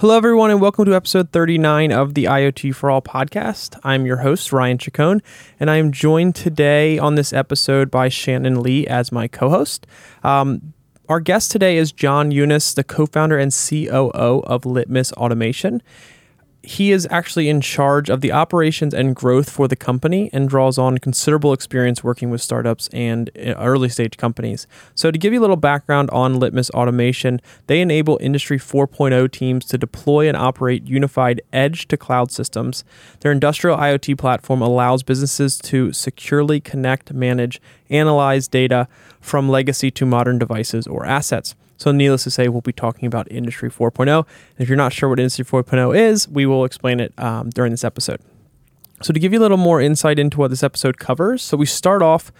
Hello, everyone, and welcome to episode 39 of the IoT for All podcast. I'm your host, Ryan Chacon, and I am joined today on this episode by Shannon Lee as my co host. Um, our guest today is John Younes, the co founder and COO of Litmus Automation he is actually in charge of the operations and growth for the company and draws on considerable experience working with startups and uh, early stage companies. So, to give you a little background on Litmus Automation, they enable Industry 4.0 teams to deploy and operate unified edge to cloud systems. Their industrial IoT platform allows businesses to securely connect, manage, analyze data from legacy to modern devices or assets. So, needless to say, we'll be talking about Industry 4.0. And if you're not sure what Industry 4.0 is, we will explain it um, during this episode. So, to give you a little more insight into what this episode covers, so we start off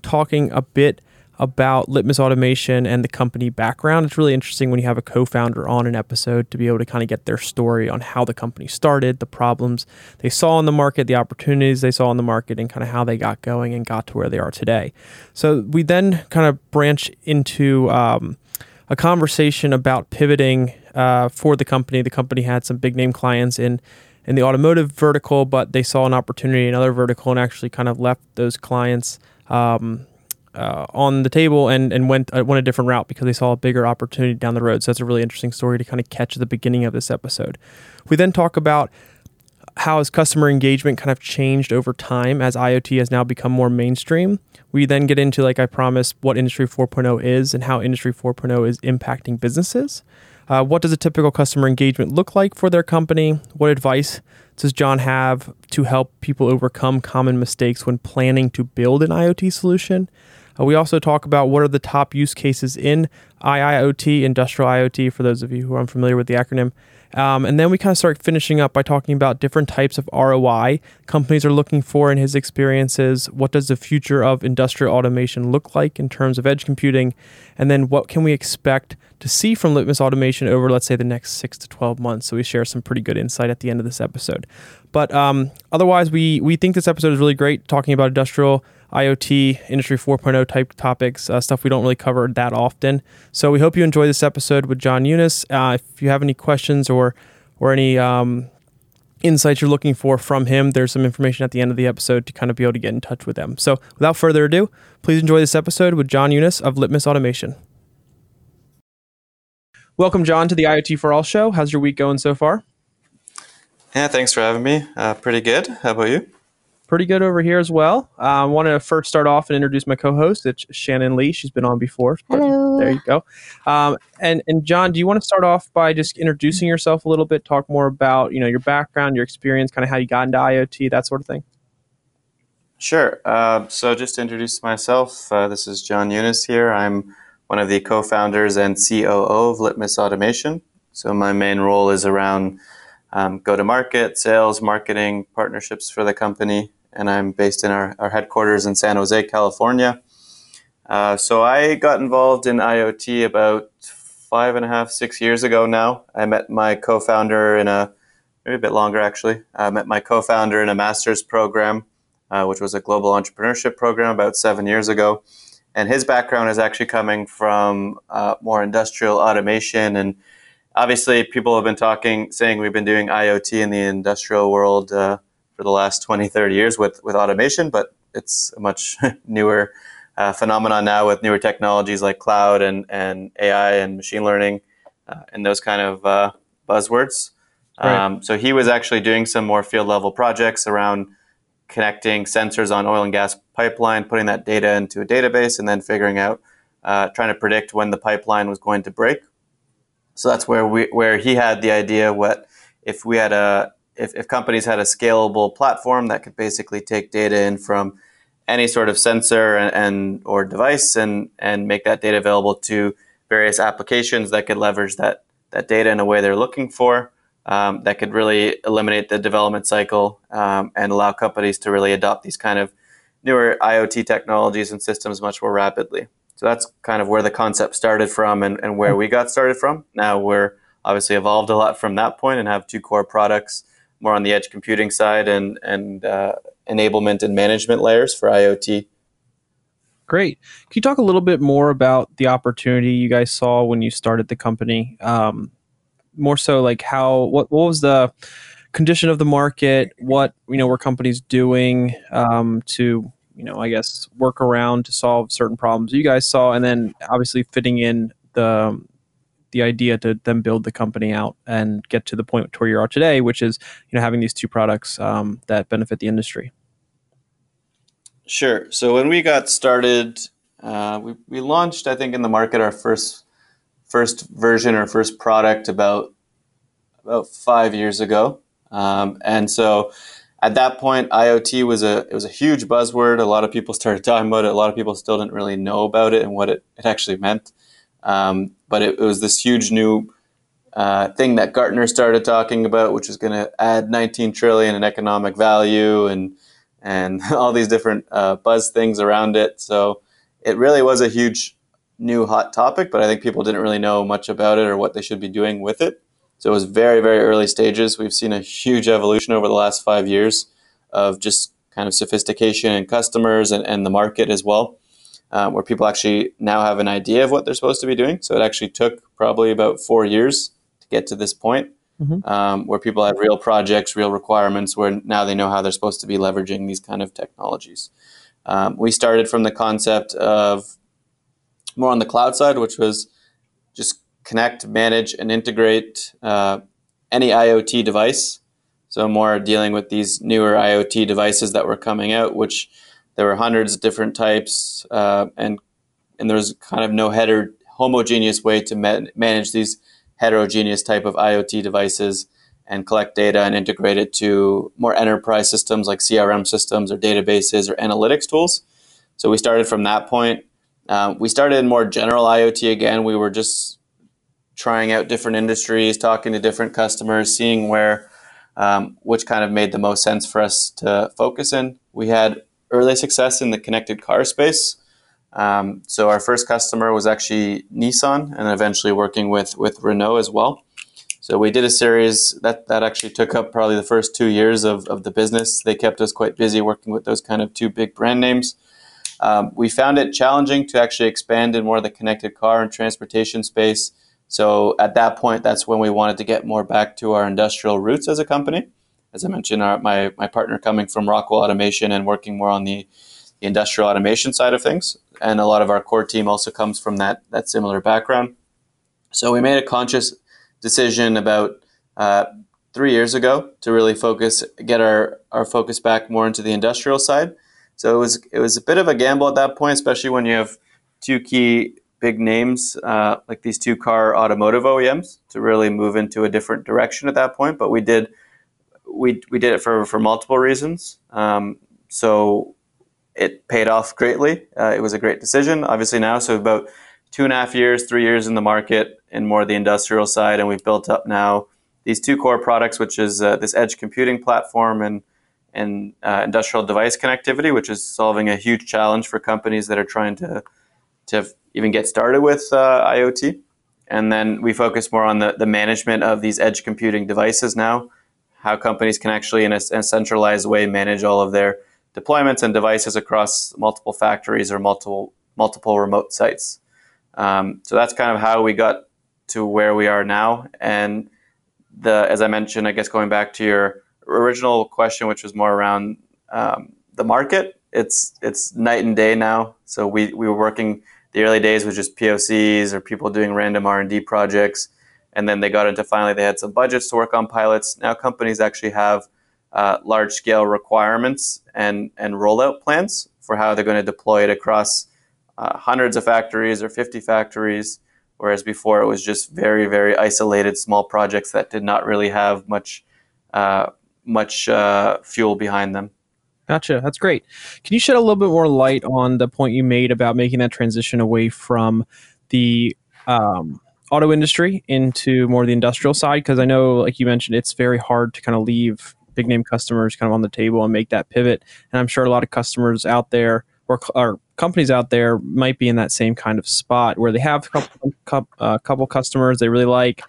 talking a bit about Litmus Automation and the company background. It's really interesting when you have a co founder on an episode to be able to kind of get their story on how the company started, the problems they saw in the market, the opportunities they saw in the market, and kind of how they got going and got to where they are today. So we then kind of branch into um, a conversation about pivoting uh, for the company. The company had some big name clients in in the automotive vertical, but they saw an opportunity in another vertical and actually kind of left those clients um, uh, on the table and and went uh, went a different route because they saw a bigger opportunity down the road. So that's a really interesting story to kind of catch at the beginning of this episode. We then talk about how has customer engagement kind of changed over time as IoT has now become more mainstream. We then get into, like I promised, what Industry 4.0 is and how Industry 4.0 is impacting businesses. Uh, what does a typical customer engagement look like for their company? What advice does John have to help people overcome common mistakes when planning to build an IoT solution? Uh, we also talk about what are the top use cases in IIoT, industrial IoT, for those of you who are unfamiliar with the acronym. Um, and then we kind of start finishing up by talking about different types of ROI companies are looking for in his experiences. What does the future of industrial automation look like in terms of edge computing? And then what can we expect to see from Litmus Automation over, let's say, the next six to 12 months? So we share some pretty good insight at the end of this episode. But um, otherwise, we, we think this episode is really great talking about industrial IoT, Industry 4.0 type topics, uh, stuff we don't really cover that often. So we hope you enjoy this episode with John Younes. Uh, if you have any questions or or any um, insights you're looking for from him, there's some information at the end of the episode to kind of be able to get in touch with them. So without further ado, please enjoy this episode with John Younes of Litmus Automation. Welcome, John, to the IoT for All show. How's your week going so far? Yeah, thanks for having me. Uh, pretty good. How about you? Pretty good over here as well. Uh, I want to first start off and introduce my co-host. It's Shannon Lee. She's been on before. Hello. There you go. Um, and and John, do you want to start off by just introducing yourself a little bit? Talk more about you know your background, your experience, kind of how you got into IoT, that sort of thing. Sure. Uh, so just to introduce myself, uh, this is John Younes here. I'm one of the co-founders and COO of Litmus Automation. So my main role is around um, go-to-market, sales, marketing, partnerships for the company and I'm based in our, our headquarters in San Jose, California. Uh, so I got involved in IoT about five and a half, six years ago now. I met my co-founder in a maybe a bit longer actually. I met my co-founder in a master's program, uh, which was a global entrepreneurship program about seven years ago. And his background is actually coming from uh, more industrial automation and obviously people have been talking saying we've been doing iot in the industrial world uh, for the last 20, 30 years with, with automation, but it's a much newer uh, phenomenon now with newer technologies like cloud and, and AI and machine learning uh, and those kind of uh, buzzwords. Right. Um, so he was actually doing some more field level projects around connecting sensors on oil and gas pipeline, putting that data into a database, and then figuring out, uh, trying to predict when the pipeline was going to break. So that's where we where he had the idea what if we had a if, if companies had a scalable platform that could basically take data in from any sort of sensor and, and, or device and and make that data available to various applications that could leverage that that data in a way they're looking for um, that could really eliminate the development cycle um, and allow companies to really adopt these kind of newer IoT technologies and systems much more rapidly. So that's kind of where the concept started from and, and where we got started from. Now we're obviously evolved a lot from that point and have two core products more on the edge computing side and and uh, enablement and management layers for IoT. Great. Can you talk a little bit more about the opportunity you guys saw when you started the company? Um, more so like how what what was the condition of the market? What you know were companies doing um, to you know I guess work around to solve certain problems you guys saw, and then obviously fitting in the the idea to then build the company out and get to the point where you are today, which is you know having these two products um, that benefit the industry. Sure. So when we got started, uh, we, we launched, I think, in the market our first first version or first product about about five years ago, um, and so at that point, IoT was a it was a huge buzzword. A lot of people started talking about it. A lot of people still didn't really know about it and what it, it actually meant. Um, but it, it, was this huge new uh, thing that Gartner started talking about, which was going to add 19 trillion in economic value and and all these different uh, buzz things around it. So it really was a huge new hot topic, but I think people didn't really know much about it or what they should be doing with it. So it was very, very early stages. We've seen a huge evolution over the last five years of just kind of sophistication in customers and, and the market as well, um, where people actually now have an idea of what they're supposed to be doing. So it actually took probably about four years to get to this point. Mm-hmm. Um, where people have real projects, real requirements, where now they know how they're supposed to be leveraging these kind of technologies. Um, we started from the concept of more on the cloud side, which was just connect, manage, and integrate uh, any IoT device. So more dealing with these newer IoT devices that were coming out, which there were hundreds of different types, uh, and and there was kind of no header homogeneous way to ma- manage these heterogeneous type of IoT devices and collect data and integrate it to more enterprise systems like CRM systems or databases or analytics tools. So we started from that point. Um, we started in more general IoT again. We were just trying out different industries, talking to different customers, seeing where um, which kind of made the most sense for us to focus in. We had early success in the connected car space. Um, so our first customer was actually Nissan, and eventually working with with Renault as well. So we did a series that that actually took up probably the first two years of, of the business. They kept us quite busy working with those kind of two big brand names. Um, we found it challenging to actually expand in more of the connected car and transportation space. So at that point, that's when we wanted to get more back to our industrial roots as a company. As I mentioned, our, my, my partner coming from Rockwell Automation and working more on the, the industrial automation side of things. And a lot of our core team also comes from that, that similar background. So we made a conscious decision about uh, three years ago to really focus, get our, our focus back more into the industrial side. So it was it was a bit of a gamble at that point, especially when you have two key big names uh, like these two car automotive OEMs to really move into a different direction at that point. But we did we we did it for for multiple reasons. Um, so it paid off greatly. Uh, it was a great decision. Obviously now, so about two and a half years, three years in the market and more the industrial side, and we've built up now these two core products, which is uh, this edge computing platform and and uh, industrial device connectivity, which is solving a huge challenge for companies that are trying to to even get started with uh, IoT. And then we focus more on the, the management of these edge computing devices now, how companies can actually, in a, a centralized way, manage all of their deployments and devices across multiple factories or multiple multiple remote sites. Um, so that's kind of how we got to where we are now. And the, as I mentioned, I guess going back to your original question, which was more around um, the market, it's it's night and day now. So we, we were working the early days was just POCs or people doing random R and D projects, and then they got into finally they had some budgets to work on pilots. Now companies actually have uh, large scale requirements and and rollout plans for how they're going to deploy it across uh, hundreds of factories or 50 factories whereas before it was just very very isolated small projects that did not really have much uh, much uh, fuel behind them. Gotcha. That's great. Can you shed a little bit more light on the point you made about making that transition away from the um, auto industry into more the industrial side? Because I know, like you mentioned, it's very hard to kind of leave big name customers kind of on the table and make that pivot. And I'm sure a lot of customers out there or, or companies out there might be in that same kind of spot where they have a couple, uh, couple customers they really like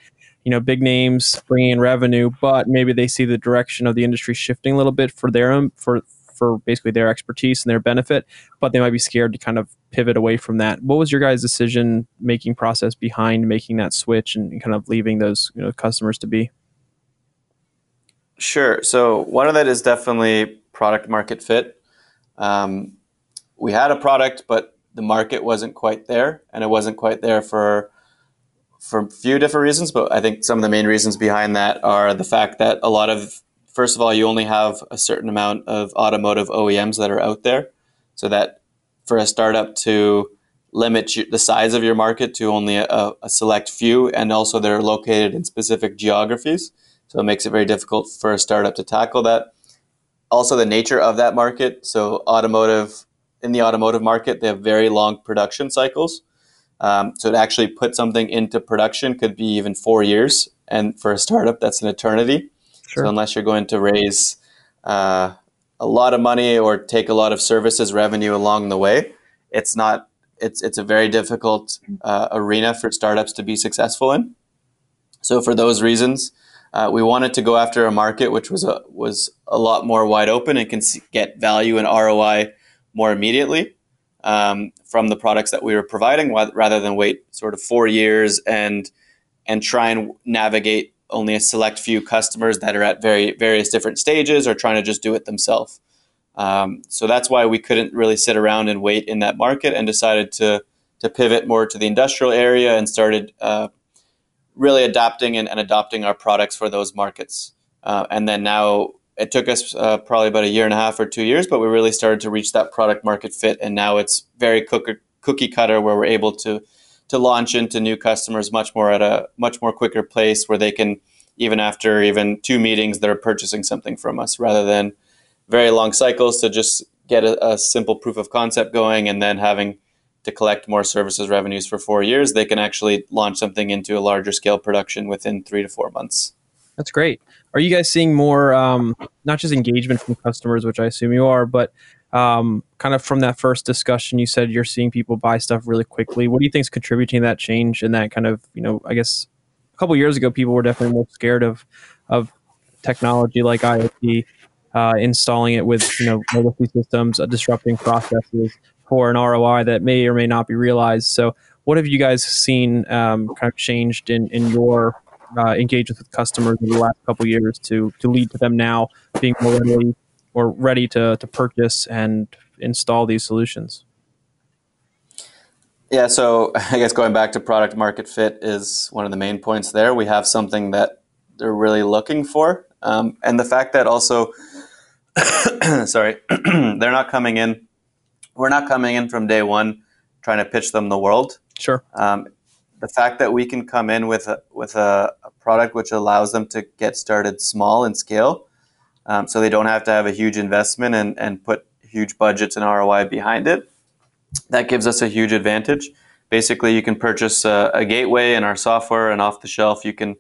you know big names bringing in revenue, but maybe they see the direction of the industry shifting a little bit for their own for for basically their expertise and their benefit, but they might be scared to kind of pivot away from that. What was your guys' decision making process behind making that switch and kind of leaving those you know, customers to be? Sure. So one of that is definitely product market fit. Um, we had a product, but the market wasn't quite there, and it wasn't quite there for for a few different reasons. But I think some of the main reasons behind that are the fact that a lot of first of all, you only have a certain amount of automotive OEMs that are out there, so that for a startup to limit the size of your market to only a, a select few, and also they're located in specific geographies. So it makes it very difficult for a startup to tackle that. Also, the nature of that market. So, automotive in the automotive market, they have very long production cycles. Um, so, to actually put something into production could be even four years, and for a startup, that's an eternity. Sure. So, unless you're going to raise uh, a lot of money or take a lot of services revenue along the way, it's not. It's it's a very difficult uh, arena for startups to be successful in. So, for those reasons, uh, we wanted to go after a market which was a, was a lot more wide open and can see, get value and ROI more immediately um, from the products that we were providing, rather than wait sort of four years and and try and navigate only a select few customers that are at very various different stages or trying to just do it themselves. Um, so that's why we couldn't really sit around and wait in that market and decided to to pivot more to the industrial area and started uh, really adapting and, and adopting our products for those markets. Uh, and then now it took us uh, probably about a year and a half or two years, but we really started to reach that product market fit. And now it's very cookie, cookie cutter where we're able to to launch into new customers much more at a much more quicker pace where they can even after even two meetings they're purchasing something from us rather than very long cycles to just get a, a simple proof of concept going and then having to collect more services revenues for four years, they can actually launch something into a larger scale production within three to four months. That's great. Are you guys seeing more, um, not just engagement from customers, which I assume you are, but um, kind of from that first discussion, you said you're seeing people buy stuff really quickly. What do you think is contributing to that change and that kind of, you know, I guess a couple years ago, people were definitely more scared of of technology like IoT, uh, installing it with you know legacy systems, uh, disrupting processes for an ROI that may or may not be realized. So, what have you guys seen um, kind of changed in in your uh, engagement with customers in the last couple years to to lead to them now being more ready or ready to to purchase and install these solutions? Yeah, so I guess going back to product market fit is one of the main points there. We have something that they're really looking for, um, and the fact that also, sorry, they're not coming in we're not coming in from day one trying to pitch them the world. Sure. Um, the fact that we can come in with a, with a, a, product which allows them to get started small and scale, um, so they don't have to have a huge investment and, and put huge budgets and ROI behind it. That gives us a huge advantage. Basically, you can purchase a, a gateway and our software, and off the shelf, you can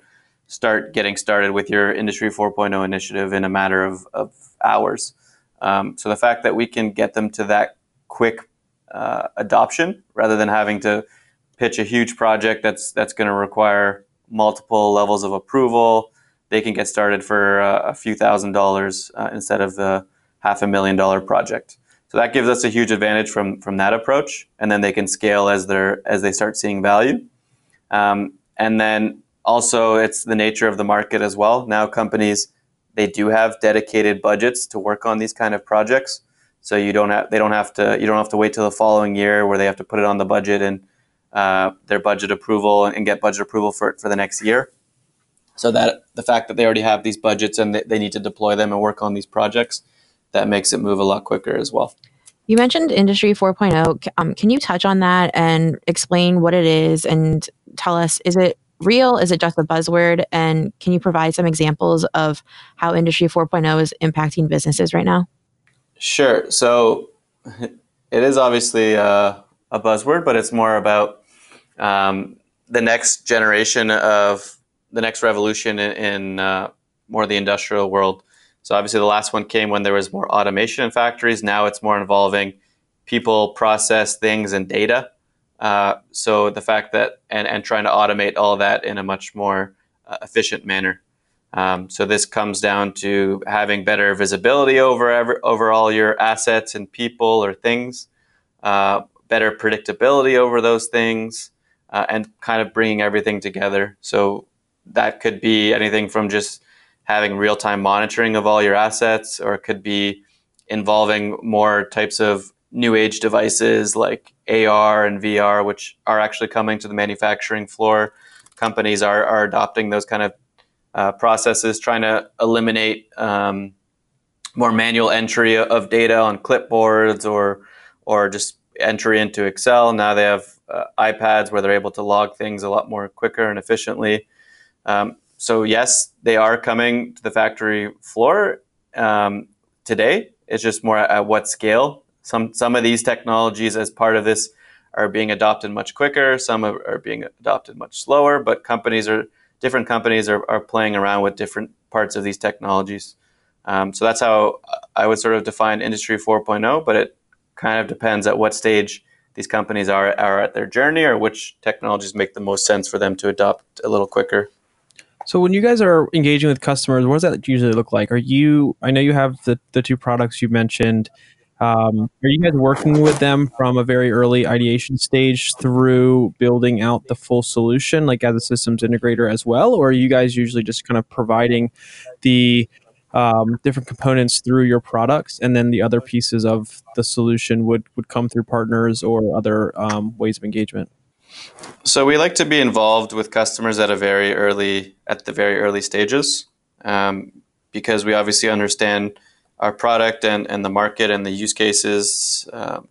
start getting started with your Industry 4.0 initiative in a matter of, of hours. Um, so the fact that we can get them to that quick uh, adoption rather than having to pitch a huge project that's that's going to require multiple levels of approval. They can get started for uh, a few thousand dollars uh, instead of the half a million dollar project. So that gives us a huge advantage from from that approach, and then they can scale as they as they start seeing value. Um, and then also, it's the nature of the market as well. Now, companies they do have dedicated budgets to work on these kind of projects. So you don't have they don't have to you don't have to wait till the following year where they have to put it on the budget and uh, their budget approval and get budget approval for it for the next year. So that the fact that they already have these budgets and they, they need to deploy them and work on these projects, that makes it move a lot quicker as well. You mentioned Industry 4.0. Um, can you touch on that and explain what it is and tell us is it real? Is it just a buzzword? And can you provide some examples of how Industry 4.0 is impacting businesses right now? Sure. So it is obviously a, a buzzword, but it's more about um, the next generation of the next revolution in, in uh, more the industrial world. So obviously, the last one came when there was more automation in factories. Now it's more involving people, process, things, and data. Uh, so the fact that and, and trying to automate all that in a much more uh, efficient manner. Um, so this comes down to having better visibility over ever, over all your assets and people or things, uh, better predictability over those things, uh, and kind of bringing everything together. So that could be anything from just having real time monitoring of all your assets, or it could be involving more types of new age devices like AR and VR, which are actually coming to the manufacturing floor. Companies are, are adopting those kind of uh, processes, trying to eliminate um, more manual entry of data on clipboards or or just entry into Excel. Now they have uh, iPads where they're able to log things a lot more quicker and efficiently. Um, so yes, they are coming to the factory floor um, today. It's just more at, at what scale. Some some of these technologies, as part of this, are being adopted much quicker. Some are, are being adopted much slower. But companies are different companies are, are playing around with different parts of these technologies. Um, so that's how I would sort of define Industry 4.0. But it kind of depends at what stage these companies are, are at their journey or which technologies make the most sense for them to adopt a little quicker. So when you guys are engaging with customers, what does that usually look like? Are you? I know you have the the two products you mentioned. Um, are you guys working with them from a very early ideation stage through building out the full solution, like as a systems integrator as well, or are you guys usually just kind of providing the um, different components through your products, and then the other pieces of the solution would would come through partners or other um, ways of engagement? So we like to be involved with customers at a very early at the very early stages, um, because we obviously understand our product and, and the market and the use cases um,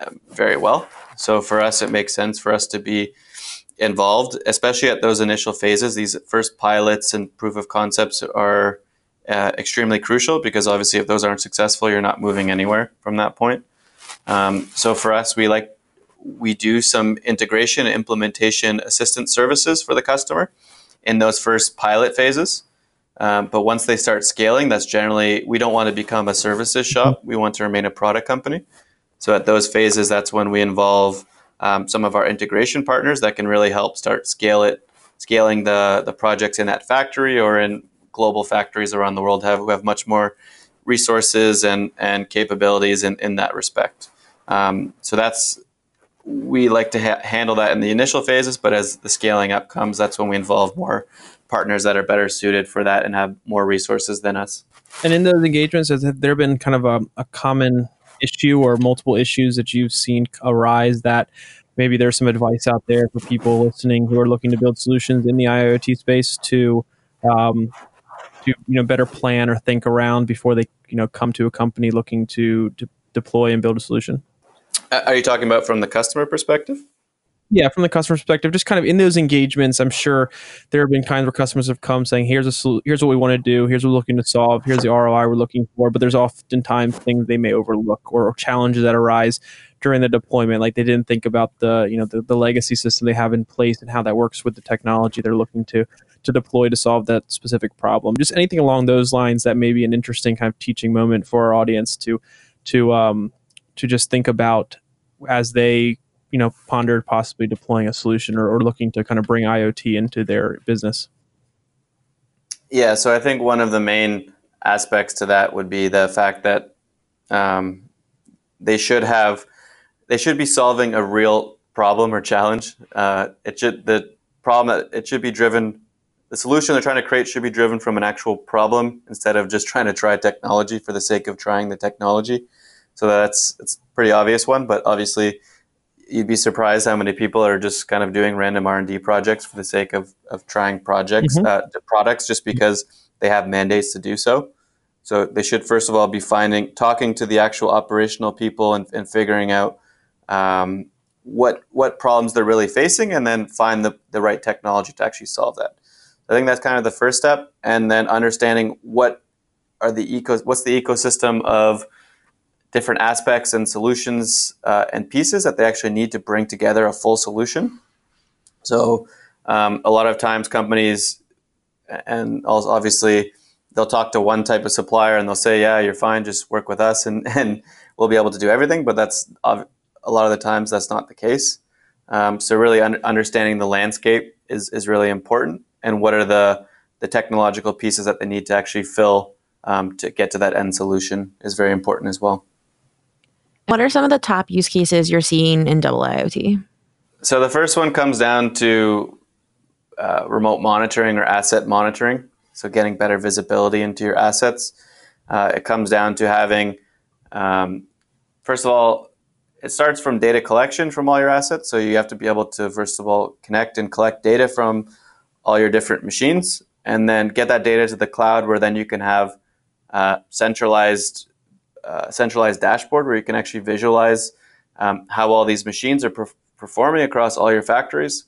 um, very well. So for us, it makes sense for us to be involved, especially at those initial phases. These first pilots and proof of concepts are uh, extremely crucial because obviously, if those aren't successful, you're not moving anywhere from that point. Um, so for us, we like we do some integration and implementation assistance services for the customer in those first pilot phases. Um, but once they start scaling, that's generally, we don't want to become a services shop. We want to remain a product company. So at those phases, that's when we involve um, some of our integration partners that can really help start scale it, scaling the, the projects in that factory or in global factories around the world have, who have much more resources and, and capabilities in, in that respect. Um, so that's, we like to ha- handle that in the initial phases, but as the scaling up comes, that's when we involve more partners that are better suited for that and have more resources than us. And in those engagements, has there been kind of a, a common issue or multiple issues that you've seen arise that maybe there's some advice out there for people listening who are looking to build solutions in the IoT space to um, to you know better plan or think around before they you know come to a company looking to, to deploy and build a solution. Are you talking about from the customer perspective? yeah, from the customer perspective, just kind of in those engagements, I'm sure there have been times where customers have come saying, "Here's a here's what we want to do. Here's what we're looking to solve. Here's the ROI we're looking for." But there's oftentimes things they may overlook or, challenges that arise during the deployment, like they didn't think about the you know the, the legacy system they have in place and how that works with the technology they're looking to to deploy to solve that specific problem. Just anything along those lines that may be an interesting kind of teaching moment for our audience to to um, to just think about as they you know pondered possibly deploying a solution or, or looking to kind of bring IoT into their business? Yeah, so I think one of the main aspects to that would be the fact that um, they should have they should be solving a real problem or challenge. Uh, it should the problem it should be driven the solution they're trying to create should be driven from an actual problem instead of just trying to try technology for the sake of trying the technology. So that's it's a pretty obvious one, but obviously you'd be surprised how many people are just kind of doing random r&d projects for the sake of, of trying projects mm-hmm. uh, products just because they have mandates to do so. So they should first of all be finding talking to the actual operational people and, and figuring out um, what what problems they're really facing and then find the, the right technology to actually solve that. I think that's kind of the first step. And then understanding what are the eco what's the ecosystem of different aspects and solutions uh, and pieces that they actually need to bring together a full solution. So um, a lot of times companies, and obviously they'll talk to one type of supplier and they'll say, yeah, you're fine, just work with us and, and we'll be able to do everything. But that's a lot of the times that's not the case. Um, so really un- understanding the landscape is, is really important and what are the the technological pieces that they need to actually fill um, to get to that end solution is very important as well. What are some of the top use cases you're seeing in double IoT? So the first one comes down to uh, remote monitoring or asset monitoring. So getting better visibility into your assets. Uh, it comes down to having, um, first of all, it starts from data collection from all your assets. So you have to be able to, first of all, connect and collect data from all your different machines and then get that data to the cloud where then you can have uh, centralized centralized dashboard where you can actually visualize um, how all these machines are per- performing across all your factories.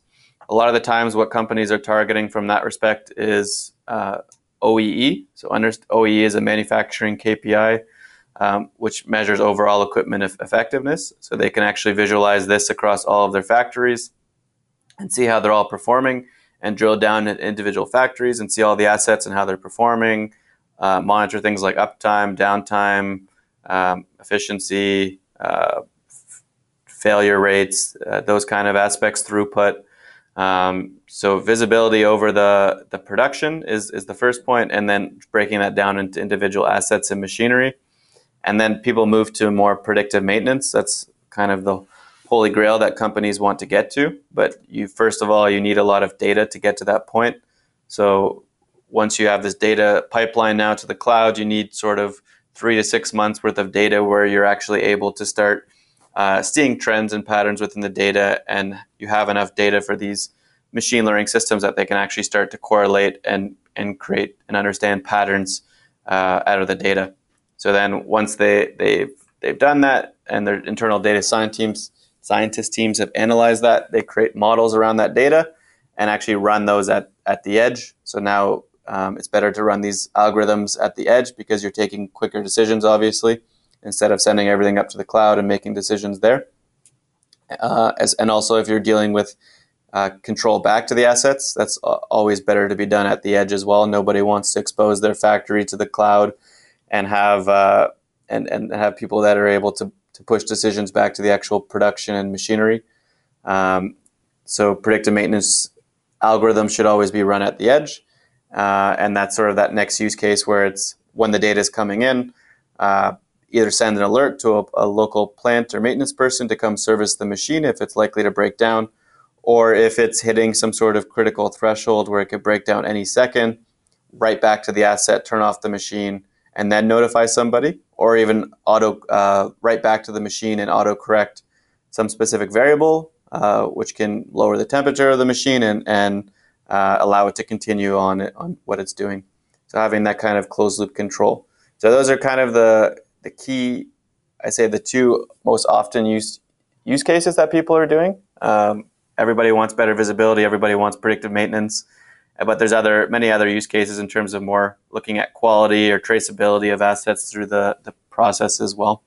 A lot of the times, what companies are targeting from that respect is uh, OEE. So, under, OEE is a manufacturing KPI, um, which measures overall equipment effectiveness. So, they can actually visualize this across all of their factories and see how they're all performing and drill down at individual factories and see all the assets and how they're performing, uh, monitor things like uptime, downtime, um, efficiency, uh, f- failure rates, uh, those kind of aspects, throughput. Um, so visibility over the, the production is, is the first point, and then breaking that down into individual assets and machinery. And then people move to more predictive maintenance. That's kind of the holy grail that companies want to get to. But you first of all, you need a lot of data to get to that point. So once you have this data pipeline now to the cloud, you need sort of three to six months worth of data where you're actually able to start uh, seeing trends and patterns within the data, and you have enough data for these machine learning systems that they can actually start to correlate and and create and understand patterns uh, out of the data. So then once they they've they've done that, and their internal data science teams scientist teams have analyzed that. They create models around that data and actually run those at, at the edge. So now um, it's better to run these algorithms at the edge because you're taking quicker decisions, obviously, instead of sending everything up to the cloud and making decisions there. Uh, as, and also, if you're dealing with uh, control back to the assets, that's always better to be done at the edge as well. Nobody wants to expose their factory to the cloud and have uh, and, and have people that are able to to push decisions back to the actual production and machinery. Um, so predictive maintenance algorithms should always be run at the edge. Uh, and that's sort of that next use case where it's when the data is coming in, uh, either send an alert to a, a, local plant or maintenance person to come service the machine if it's likely to break down, or if it's hitting some sort of critical threshold where it could break down any second, right back to the asset, turn off the machine, and then notify somebody, or even auto uh, right back to the machine and auto correct some specific variable, uh, which can lower the temperature of the machine and, and uh, allow it to continue on on what it's doing. So having that kind of closed loop control. So those are kind of the the key, I say the two most often used use cases that people are doing. Um, everybody wants better visibility. Everybody wants predictive maintenance but there's other many other use cases in terms of more looking at quality or traceability of assets through the, the process as well.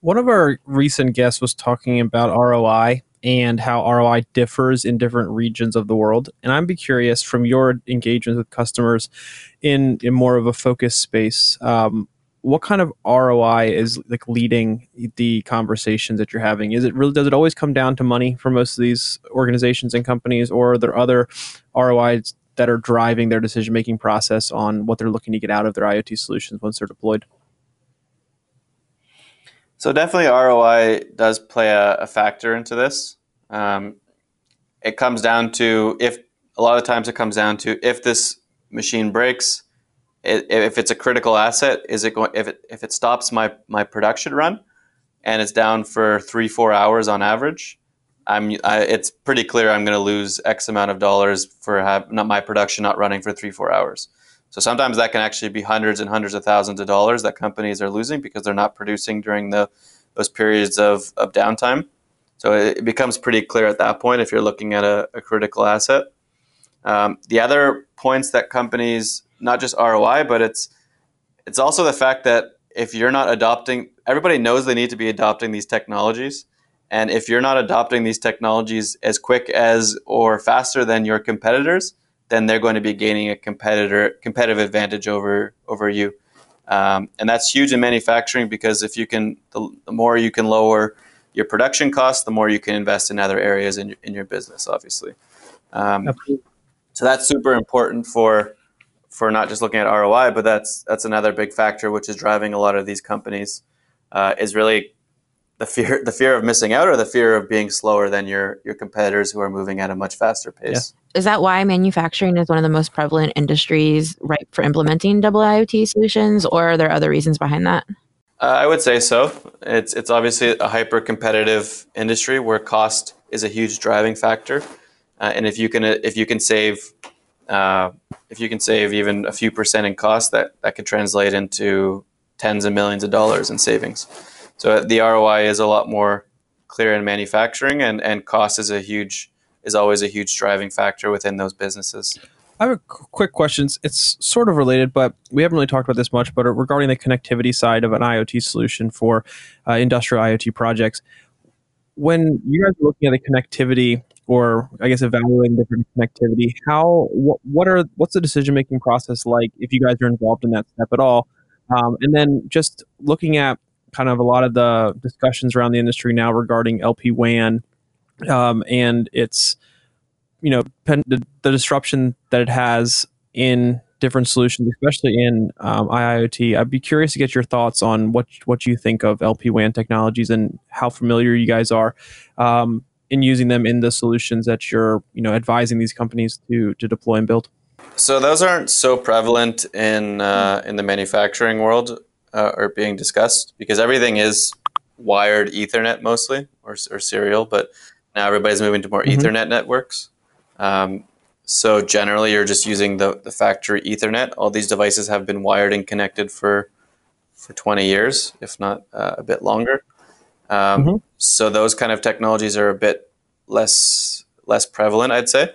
One of our recent guests was talking about ROI and how ROI differs in different regions of the world. And I'd be curious from your engagements with customers in, in more of a focus space, um, what kind of ROI is like leading the conversations that you're having? Is it really does it always come down to money for most of these organizations and companies, or are there other ROIs that are driving their decision making process on what they're looking to get out of their IoT solutions once they're deployed? So definitely ROI does play a, a factor into this. Um, it comes down to if a lot of times it comes down to if this machine breaks if it's a critical asset, is it going if it if it stops my my production run and it's down for three four hours on average, I'm I, it's pretty clear I'm going to lose X amount of dollars for have not my production not running for three four hours. So sometimes that can actually be hundreds and hundreds of thousands of dollars that companies are losing because they're not producing during the those periods of, of downtime. So it, becomes pretty clear at that point if you're looking at a, a critical asset. Um, the other points that companies not just ROI, but it's it's also the fact that if you're not adopting, everybody knows they need to be adopting these technologies, and if you're not adopting these technologies as quick as or faster than your competitors, then they're going to be gaining a competitor competitive advantage over over you. Um, and that's huge in manufacturing because if you can, the, the, more you can lower your production costs, the more you can invest in other areas in your, in your business, obviously. Um, So that's super important for for not just looking at ROI, but that's that's another big factor which is driving a lot of these companies uh, is really the fear the fear of missing out or the fear of being slower than your your competitors who are moving at a much faster pace. Yeah. Is that why manufacturing is one of the most prevalent industries ripe for implementing double IoT solutions, or are there other reasons behind that? Uh, I would say so. It's it's obviously a hyper competitive industry where cost is a huge driving factor, uh, and if you can if you can save uh, if you can save even a few percent in cost, that, that could translate into tens of millions of dollars in savings. So the ROI is a lot more clear in manufacturing, and, and cost is a huge is always a huge driving factor within those businesses. I have a quick question. It's sort of related, but we haven't really talked about this much. But regarding the connectivity side of an IoT solution for uh, industrial IoT projects, when you guys are looking at the connectivity or I guess evaluating different connectivity. How what, what are what's the decision making process like if you guys are involved in that step at all? Um, and then just looking at kind of a lot of the discussions around the industry now regarding LP WAN um, and its you know pen, the, the, disruption that it has in different solutions, especially in um, IIoT. I'd be curious to get your thoughts on what what you think of LP WAN technologies and how familiar you guys are um, in using them in the solutions that you're you know advising these companies to to deploy and build? So those aren't so prevalent in uh, in the manufacturing world uh, or being discussed because everything is wired Ethernet mostly or, or serial, but now everybody's moving to more mm-hmm. Ethernet networks. Um, so generally, you're just using the, the factory Ethernet. All these devices have been wired and connected for for 20 years, if not uh, a bit longer. Um, mm-hmm. So those kind of technologies are a bit less less prevalent, I'd say.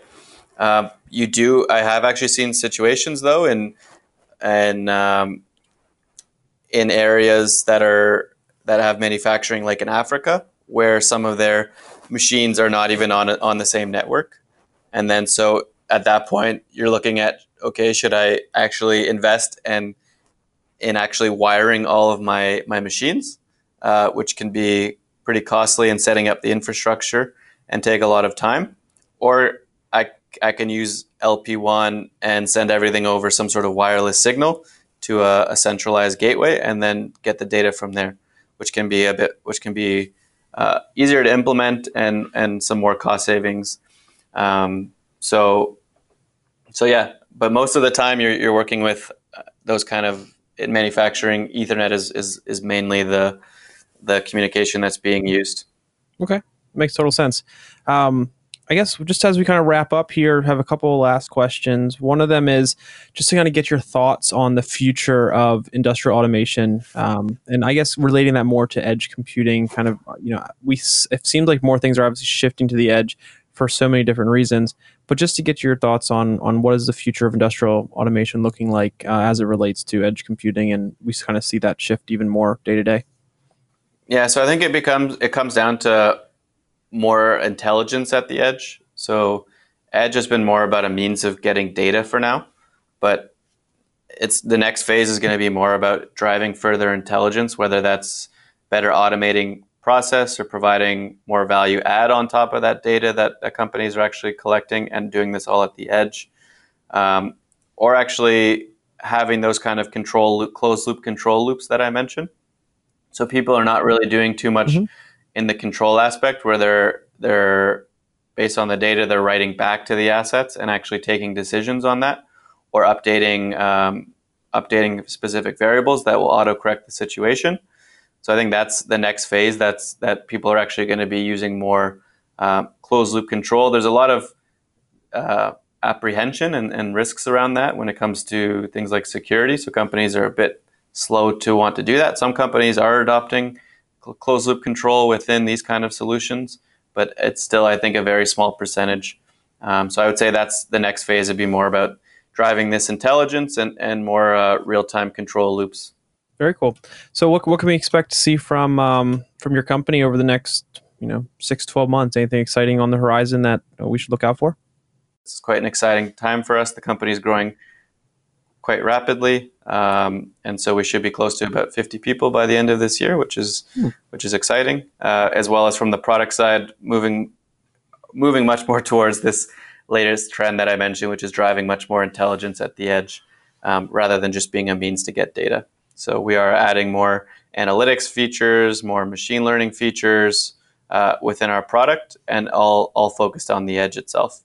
Um, you do. I have actually seen situations though in and um, in areas that are that have manufacturing, like in Africa, where some of their machines are not even on on the same network, and then so at that point you're looking at okay, should I actually invest and in actually wiring all of my my machines? uh, which can be pretty costly in setting up the infrastructure and take a lot of time. Or I, I can use LP WAN and send everything over some sort of wireless signal to a, a, centralized gateway and then get the data from there, which can be a bit, which can be uh, easier to implement and, and some more cost savings. Um, so, so yeah, but most of the time you're, you're working with uh, those kind of in manufacturing. Ethernet is, is, is mainly the, the communication that's being used. Okay, makes total sense. Um, I guess just as we kind of wrap up here, have a couple of last questions. One of them is just to kind of get your thoughts on the future of industrial automation, um, and I guess relating that more to edge computing. Kind of, you know, we it seems like more things are obviously shifting to the edge for so many different reasons. But just to get your thoughts on on what is the future of industrial automation looking like uh, as it relates to edge computing, and we kind of see that shift even more day to day. Yeah, so I think it becomes it comes down to more intelligence at the edge. So edge has been more about a means of getting data for now, but it's the next phase is going to be more about driving further intelligence, whether that's better automating process or providing more value add on top of that data that, companies are actually collecting and doing this all at the edge, um, or actually having those kind of control loop, closed loop control loops that I mentioned. So people are not really doing too much mm-hmm. In the control aspect where they're they're based on the data they're writing back to the assets and actually taking decisions on that or updating um, updating specific variables that will autocorrect the situation. So I think that's the next phase. That's that people are actually going to be using more um, closed loop control. There's a lot of uh, apprehension and, and, risks around that when it comes to things like security. So companies are a bit slow to want to do that. Some companies are adopting closed loop control within these kind of solutions, but it's still, I think, a very small percentage. Um, so I would say that's the next phase would be more about driving this intelligence and, and more uh, real time control loops. Very cool. So what, what can we expect to see from um, from your company over the next you know six twelve months? Anything exciting on the horizon that we should look out for? It's quite an exciting time for us. The company is growing quite rapidly, um, and so we should be close to about 50 people by the end of this year, which is hmm. which is exciting. Uh, as well as from the product side, moving moving much more towards this latest trend that I mentioned, which is driving much more intelligence at the edge um, rather than just being a means to get data. So we are adding more analytics features, more machine learning features uh, within our product, and all all focused on the edge itself.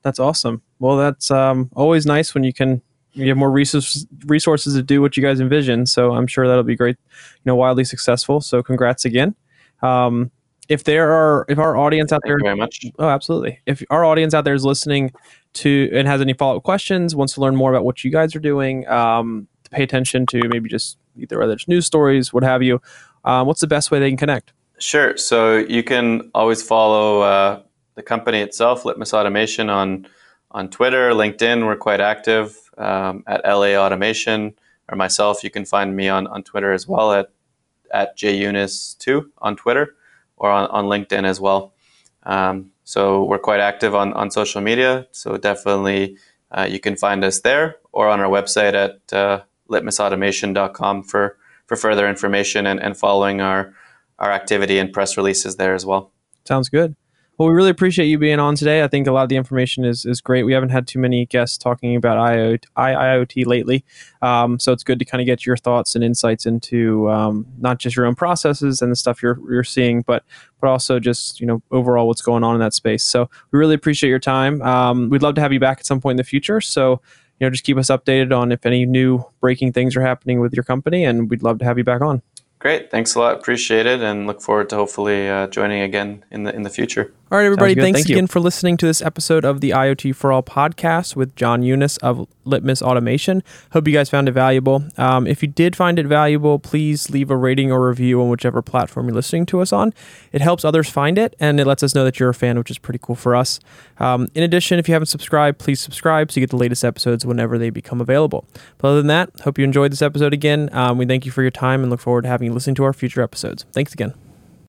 That's awesome. Well, that's um, always nice when you can you have more resources resources to do what you guys envision. So I'm sure that'll be great. You know, wildly successful. So congrats again. Um, if there are if our audience out Thank there you very much. oh absolutely if our audience out there is listening to and has any follow-up questions wants to learn more about what you guys are doing um, to pay attention to maybe just either whether it's news stories what have you um, what's the best way they can connect Sure. So you can always follow uh, the company itself, Litmus Automation, on on Twitter, LinkedIn. We're quite active um, at LA Automation, or myself. You can find me on, on Twitter as well at at junis2 on Twitter, or on, on LinkedIn as well. Um, so we're quite active on, on social media. So definitely uh, you can find us there, or on our website at uh, litmusautomation.com for for further information and, and following our our activity and press releases there as well. sounds good well we really appreciate you being on today. I think a lot of the information is, is great. We haven't had too many guests talking about IoT, IoT lately. Um, so it's good to kind of get your thoughts and insights into um, not just your own processes and the stuff you're, you're seeing but but also just you know overall what's going on in that space. So we really appreciate your time. Um, we'd love to have you back at some point in the future. So you know just keep us updated on if any new breaking things are happening with your company and we'd love to have you back on Great, thanks a lot. Appreciate it, and look forward to hopefully uh, joining again in the in the future. All right, everybody. Thanks Thank you. again for listening to this episode of the IoT for All podcast with John Younes of Litmus Automation. Hope you guys found it valuable. Um, if you did find it valuable, please leave a rating or review on whichever platform you're listening to us on. It helps others find it, and it lets us know that you're a fan, which is pretty cool for us. Um, in addition, if you haven't subscribed, please subscribe so you get the latest episodes whenever they become available. But other than that, hope you enjoyed this episode again. Um, we thank you for your time and look forward to having you listen to our future episodes. Thanks again.